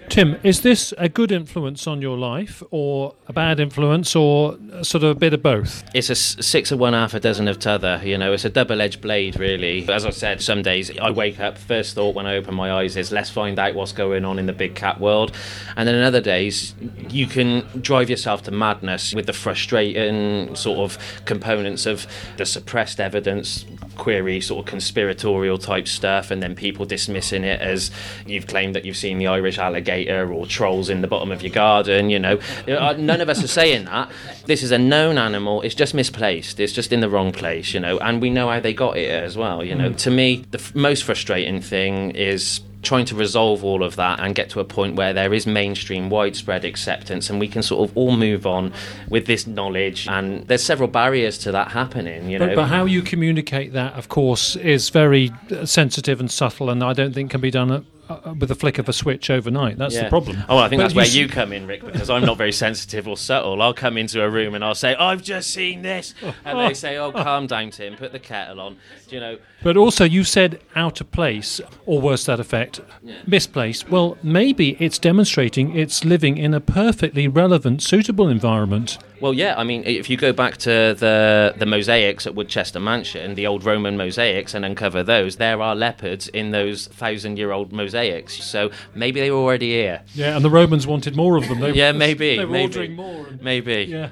[SPEAKER 6] Tim, is this a good influence on your life or a bad influence or sort of a bit of both?
[SPEAKER 9] it's a six of one, half a dozen of t'other. You know, it's a double-edged blade, really. As I said, some days I wake up, first thought when I open my eyes is let's find out what's going on in the big cat world, and then in other days you can drive yourself to madness with the frustrating sort of components of the suppressed evidence query, sort of conspiratorial type stuff, and then people dismissing it as you've claimed that you've seen the Irish alligator or trolls in the bottom of your garden. You know, Uh, none of us are saying that. This is a known animal. It's just misplaced. It's just in the wrong place. You know, and we know how they got it as well. You know, to me, the f- most frustrating thing is trying to resolve all of that and get to a point where there is mainstream widespread acceptance and we can sort of all move on with this knowledge and there's several barriers to that happening you know
[SPEAKER 6] But, but how you communicate that, of course, is very uh, sensitive and subtle, and I don't think can be done uh, uh, with a flick of a switch overnight. That's the problem.
[SPEAKER 9] Oh, well, I think
[SPEAKER 6] But
[SPEAKER 9] that's where
[SPEAKER 6] s-
[SPEAKER 9] you come in, Rick, because I'm not very sensitive or subtle. I'll come into a room and I'll say, "I've just seen this," and they say, "Oh, calm down, Tim. Put the kettle on." Do you know?
[SPEAKER 6] But also, you said out of place, or worse, that effect, misplaced. Well, maybe it's demonstrating it's living in a perfectly relevant, suitable environment.
[SPEAKER 9] Well, yeah. I mean, if you go back to the the mosaics at Woodchester Mansion, the old Roman mosaics, and uncover those, there are leopards in those thousand-year-old mosaics. So maybe they were already here.
[SPEAKER 6] Yeah, and the Romans wanted more of them. They,
[SPEAKER 9] Yeah, maybe,
[SPEAKER 6] They were
[SPEAKER 9] maybe.
[SPEAKER 6] ordering more. and-
[SPEAKER 9] Maybe.
[SPEAKER 6] yeah.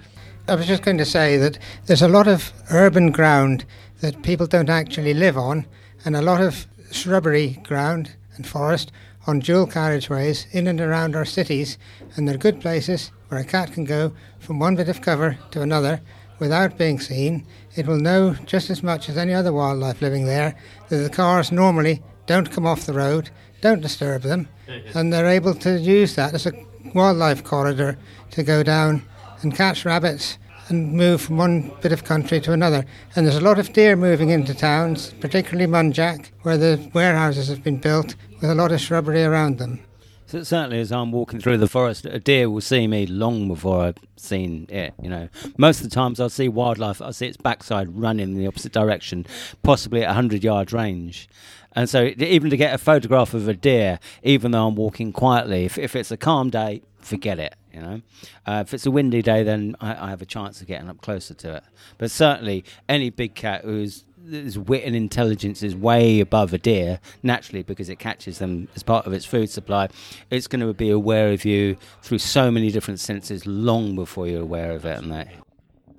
[SPEAKER 10] I was just going to say that there's a lot of urban ground that people don't actually live on, and a lot of shrubbery ground and forest on dual carriageways in and around our cities, and they're good places where a cat can go from one bit of cover to another without being seen. It will know just as much as any other wildlife living there that the cars normally don't come off the road, don't disturb them, and they're able to use that as a wildlife corridor to go down and catch rabbits and move from one bit of country to another. And there's a lot of deer moving into towns, particularly Muntjac, where the warehouses have been built with a lot of shrubbery around them.
[SPEAKER 8] So certainly, as I'm walking through the forest, a deer will see me long before I've seen it. You know, most of the times I'll see wildlife. I'll see its backside running in the opposite direction, possibly at a hundred yard range. And so, even to get a photograph of a deer, even though I'm walking quietly, if, if it's a calm day, forget it. You know, uh, if it's a windy day, then I, I have a chance of getting up closer to it. But certainly, any big cat who's his wit and intelligence is way above a deer naturally because it catches them as part of its food supply it's going to be aware of you through so many different senses long before you're aware of it and that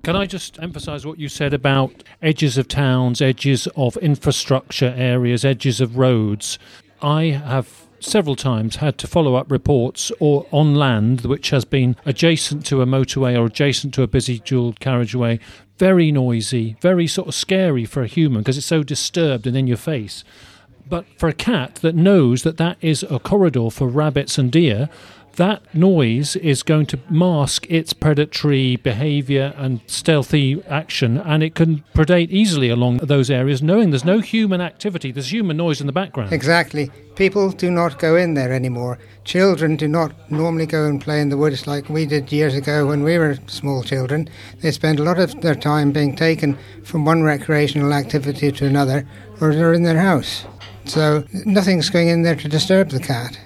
[SPEAKER 6] Can I just emphasise what you said about edges of towns, edges of infrastructure areas, edges of roads? I have several times had to follow up reports or on land which has been adjacent to a motorway or adjacent to a busy dual carriageway. Very noisy very sort of scary for a human because it's so disturbed and in your face. But for a cat that knows that that is a corridor for rabbits and deer, that noise is going to mask its predatory behavior and stealthy action, and it can predate easily along those areas, knowing there's no human activity, there's human noise in the background.
[SPEAKER 10] Exactly. People do not go in there anymore. Children do not normally go and play in the woods like we did years ago when we were small children. They spend a lot of their time being taken from one recreational activity to another, or they're in their house. So nothing's going in there to disturb the cat.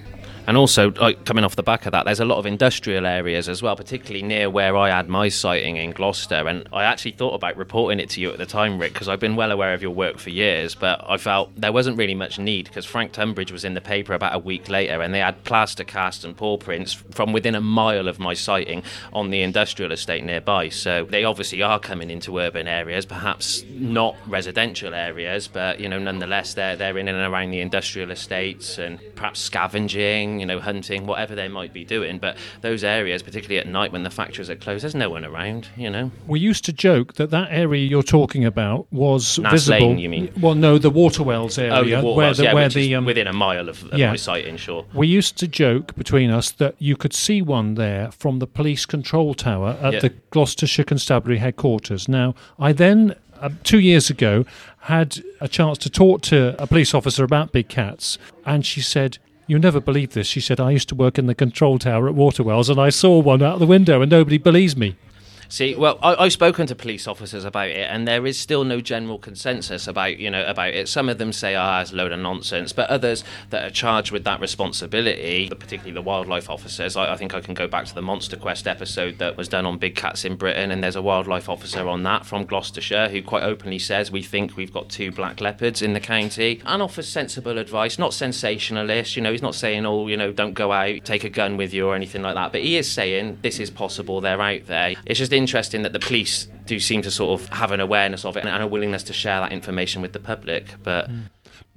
[SPEAKER 9] And also, like, coming off the back of that, there's a lot of industrial areas as well, particularly near where I had my sighting in Gloucester. And I actually thought about reporting it to you at the time, Rick, because I've been well aware of your work for years. But I felt there wasn't really much need because Frank Tunbridge was in the paper about a week later, and they had plaster cast and paw prints from within a mile of my sighting on the industrial estate nearby. So they obviously are coming into urban areas, perhaps not residential areas, but you know, nonetheless, they're they're in and around the industrial estates and perhaps scavenging, you know, hunting, whatever they might be doing. But those areas, particularly at night when the factories are closed, there's no one around, you know.
[SPEAKER 6] We used to joke that that area you're talking about was
[SPEAKER 9] Naas
[SPEAKER 6] visible.
[SPEAKER 9] Lane, you mean?
[SPEAKER 6] Well, no, the Waterwells area,
[SPEAKER 9] Oh, the
[SPEAKER 6] where
[SPEAKER 9] Waterwells,
[SPEAKER 6] the
[SPEAKER 9] yeah,
[SPEAKER 6] where the um,
[SPEAKER 9] within a mile of, of
[SPEAKER 6] yeah.
[SPEAKER 9] my sighting, sure.
[SPEAKER 6] We used to joke between us that you could see one there from the police control tower at
[SPEAKER 9] Yeah.
[SPEAKER 6] the Gloucestershire Constabulary headquarters. Now, I then, uh, two years ago, had a chance to talk to a police officer about big cats, and she said, you never believe this. She said, I used to work in the control tower at Waterwells and I saw one out the window and nobody believes me.
[SPEAKER 9] See, well, I, I've spoken to police officers about it, and there is still no general consensus about you know about it. Some of them say, "Ah, it's a load of nonsense," but others that are charged with that responsibility, particularly the wildlife officers. I, I think I can go back to the Monster Quest episode that was done on big cats in Britain, and there's a wildlife officer on that from Gloucestershire who quite openly says we think we've got two black leopards in the county, and offers sensible advice, not sensationalist. You know, he's not saying, "Oh, you know, don't go out, take a gun with you" or anything like that, but he is saying this is possible. They're out there. It's just interesting that the police do seem to sort of have an awareness of it and a willingness to share that information with the public. But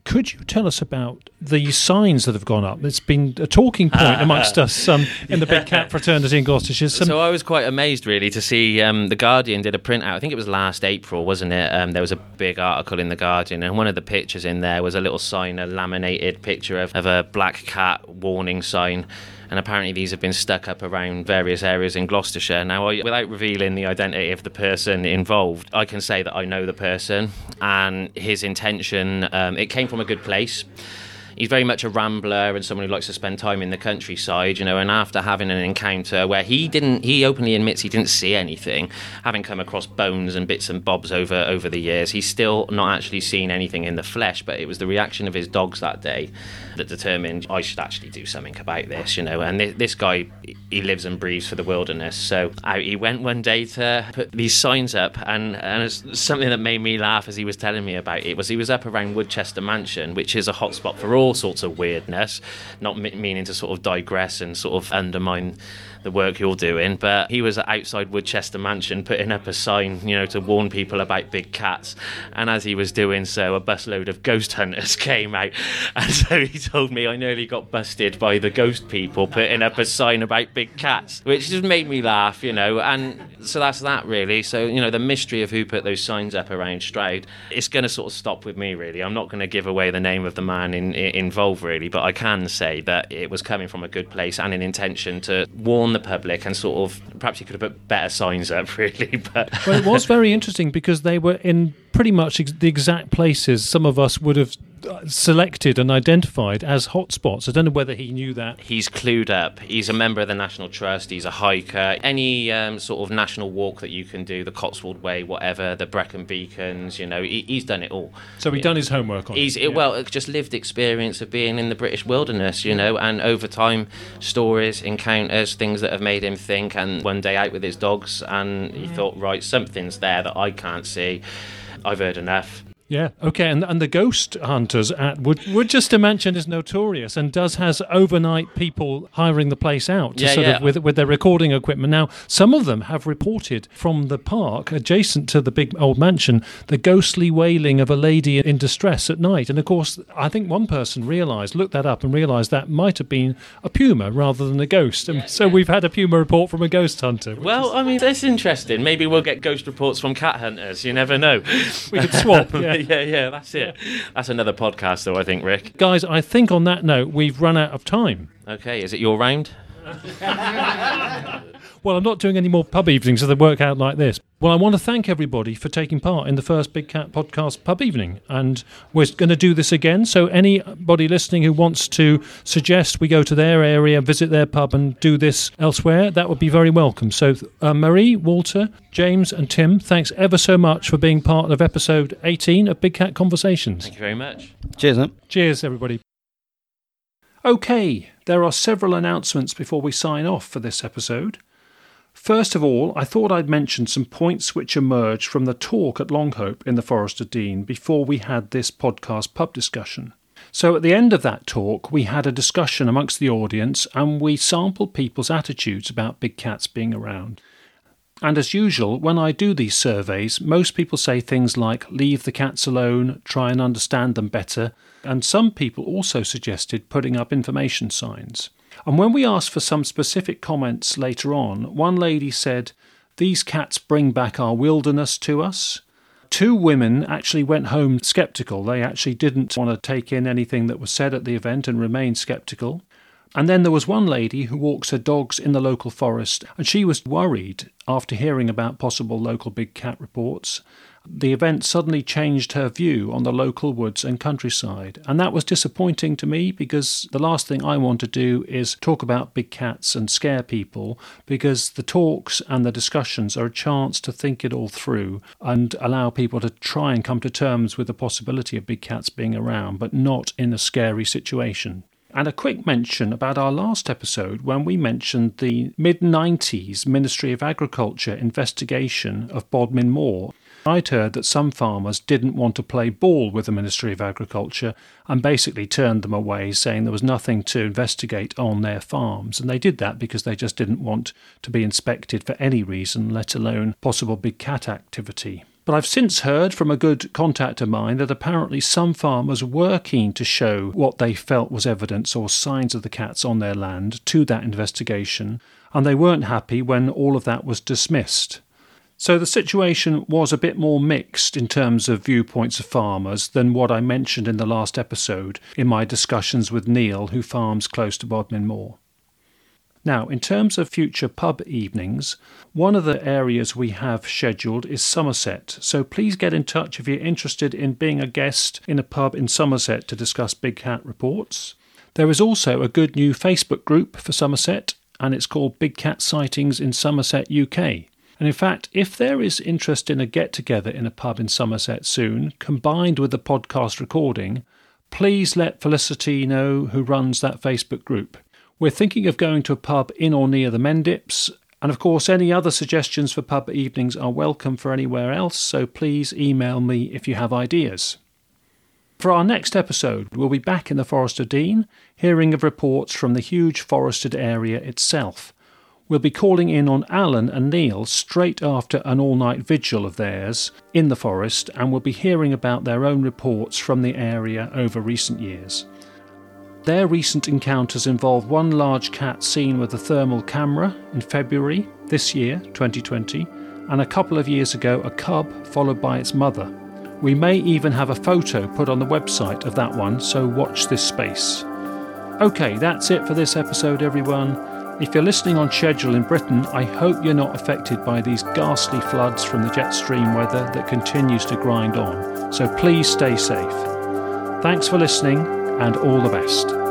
[SPEAKER 6] Could you tell us about the signs that have gone up. It's been a talking point amongst us um, in the Big Cat fraternity in Gloucestershire. Some,
[SPEAKER 9] So I was quite amazed, really, to see um, the Guardian did a printout. I think it was last April, wasn't it? Um, there was a big article in the Guardian, and one of the pictures in there was a little sign, a laminated picture of, of a black cat warning sign. And apparently, these have been stuck up around various areas in Gloucestershire. Now, I, without revealing the identity of the person involved, I can say that I know the person and his intention. Um, it came from a good place he's very much a rambler and someone who likes to spend time in the countryside, you know. And after having an encounter where he didn't, he openly admits he didn't see anything, having come across bones and bits and bobs over over the years, he's still not actually seen anything in the flesh. But it was the reaction of his dogs that day that determined I should actually do something about this, you know. And this, this guy, he lives and breathes for the wilderness, so out he went one day to put these signs up, and and it's something that made me laugh as he was telling me about it was he was up around Woodchester Mansion, which is a hotspot for all sorts of weirdness, not me- meaning to sort of digress and sort of undermine the work you're doing, but he was outside Woodchester Mansion putting up a sign, you know, to warn people about big cats. And as he was doing so, a busload of ghost hunters came out. And so he told me I nearly got busted by the ghost people putting up a sign about big cats, which just made me laugh, you know. And so that's that, really. So, you know, the mystery of who put those signs up around Stroud, it's going to sort of stop with me, really. I'm not going to give away the name of the man in, in, involved, really, but I can say that it was coming from a good place and an intention to warn the public and sort of perhaps you could have put better signs up, really. But
[SPEAKER 6] well, it was very interesting because they were in pretty much ex- the exact places some of us would have uh, selected and identified as hotspots. I don't know whether he knew that.
[SPEAKER 9] he's clued up. He's a member of the National Trust. He's a hiker. Any um, sort of national walk that you can do, the Cotswold Way, whatever, the Brecon Beacons, you know, he, he's done it all.
[SPEAKER 6] So he'd done his homework on
[SPEAKER 9] He's
[SPEAKER 6] it. yeah.
[SPEAKER 9] well, just lived experience of being in the British wilderness, you know, and over time, stories, encounters, things that have made him think. And one day out with his dogs, and he thought, right, something's there that I can't see. I've heard enough.
[SPEAKER 6] Yeah, okay, and and the ghost hunters at Wood, Woodchester Mansion is notorious and does has overnight people hiring the place out to
[SPEAKER 9] Yeah,
[SPEAKER 6] sort
[SPEAKER 9] yeah.
[SPEAKER 6] of with with their recording equipment. Now, some of them have reported from the park adjacent to the big old mansion the ghostly wailing of a lady in distress at night. And of course, I think one person realised, looked that up, and realised that might have been a puma rather than a ghost. And so we've had a puma report from a ghost hunter.
[SPEAKER 9] Well, I mean, that's interesting. Maybe we'll get ghost reports from cat hunters. You never know.
[SPEAKER 6] we could swap.
[SPEAKER 9] Yeah. yeah, that's it. That's another podcast, though, I think, Rick.
[SPEAKER 6] Guys, I think on that note, we've run out of time.
[SPEAKER 9] Okay, is it your round?
[SPEAKER 6] Well, I'm not doing any more pub evenings so they work out like this. Well, I want to thank everybody for taking part in the first Big Cat podcast pub evening. And we're going to do this again. So, anybody listening who wants to suggest we go to their area, visit their pub, and do this elsewhere, that would be very welcome. So, uh, Marie, Walter, James, and Tim, thanks ever so much for being part of episode 18 of Big Cat Conversations.
[SPEAKER 9] Thank you very much.
[SPEAKER 8] Cheers, mate.
[SPEAKER 6] Cheers, everybody. Okay, there are several announcements before we sign off for this episode. First of all, I thought I'd mention some points which emerged from the talk at Longhope in the Forest of Dean before we had this podcast pub discussion. So, at the end of that talk, we had a discussion amongst the audience and we sampled people's attitudes about big cats being around. And as usual, when I do these surveys, most people say things like leave the cats alone, try and understand them better, and some people also suggested putting up information signs. And when we asked for some specific comments later on, one lady said, These cats bring back our wilderness to us. Two women actually went home skeptical. They actually didn't want to take in anything that was said at the event and remained skeptical. And then there was one lady who walks her dogs in the local forest, and she was worried after hearing about possible local big cat reports. The event suddenly changed her view on the local woods and countryside, and that was disappointing to me because the last thing I want to do is talk about big cats and scare people because the talks and the discussions are a chance to think it all through and allow people to try and come to terms with the possibility of big cats being around, but not in a scary situation. And a quick mention about our last episode when we mentioned the mid 90s Ministry of Agriculture investigation of Bodmin Moor. I'd heard that some farmers didn't want to play ball with the Ministry of Agriculture and basically turned them away, saying there was nothing to investigate on their farms. And they did that because they just didn't want to be inspected for any reason, let alone possible big cat activity. But I've since heard from a good contact of mine that apparently some farmers were keen to show what they felt was evidence or signs of the cats on their land to that investigation, and they weren't happy when all of that was dismissed. So the situation was a bit more mixed in terms of viewpoints of farmers than what I mentioned in the last episode in my discussions with Neil, who farms close to Bodmin Moor. Now, in terms of future pub evenings, one of the areas we have scheduled is Somerset, so please get in touch if you're interested in being a guest in a pub in Somerset to discuss Big Cat reports. There is also a good new Facebook group for Somerset, and it's called Big Cat Sightings in Somerset, UK. And in fact, if there is interest in a get together in a pub in Somerset soon, combined with the podcast recording, please let Felicity know who runs that Facebook group. We're thinking of going to a pub in or near the Mendips, and of course, any other suggestions for pub evenings are welcome for anywhere else, so please email me if you have ideas. For our next episode, we'll be back in the Forest of Dean, hearing of reports from the huge forested area itself. We'll be calling in on Alan and Neil straight after an all night vigil of theirs in the forest, and we'll be hearing about their own reports from the area over recent years. Their recent encounters involve one large cat seen with a thermal camera in February this year, 2020, and a couple of years ago, a cub followed by its mother. We may even have a photo put on the website of that one, so watch this space. Okay, that's it for this episode, everyone. If you're listening on schedule in Britain, I hope you're not affected by these ghastly floods from the jet stream weather that continues to grind on, so please stay safe. Thanks for listening and all the best.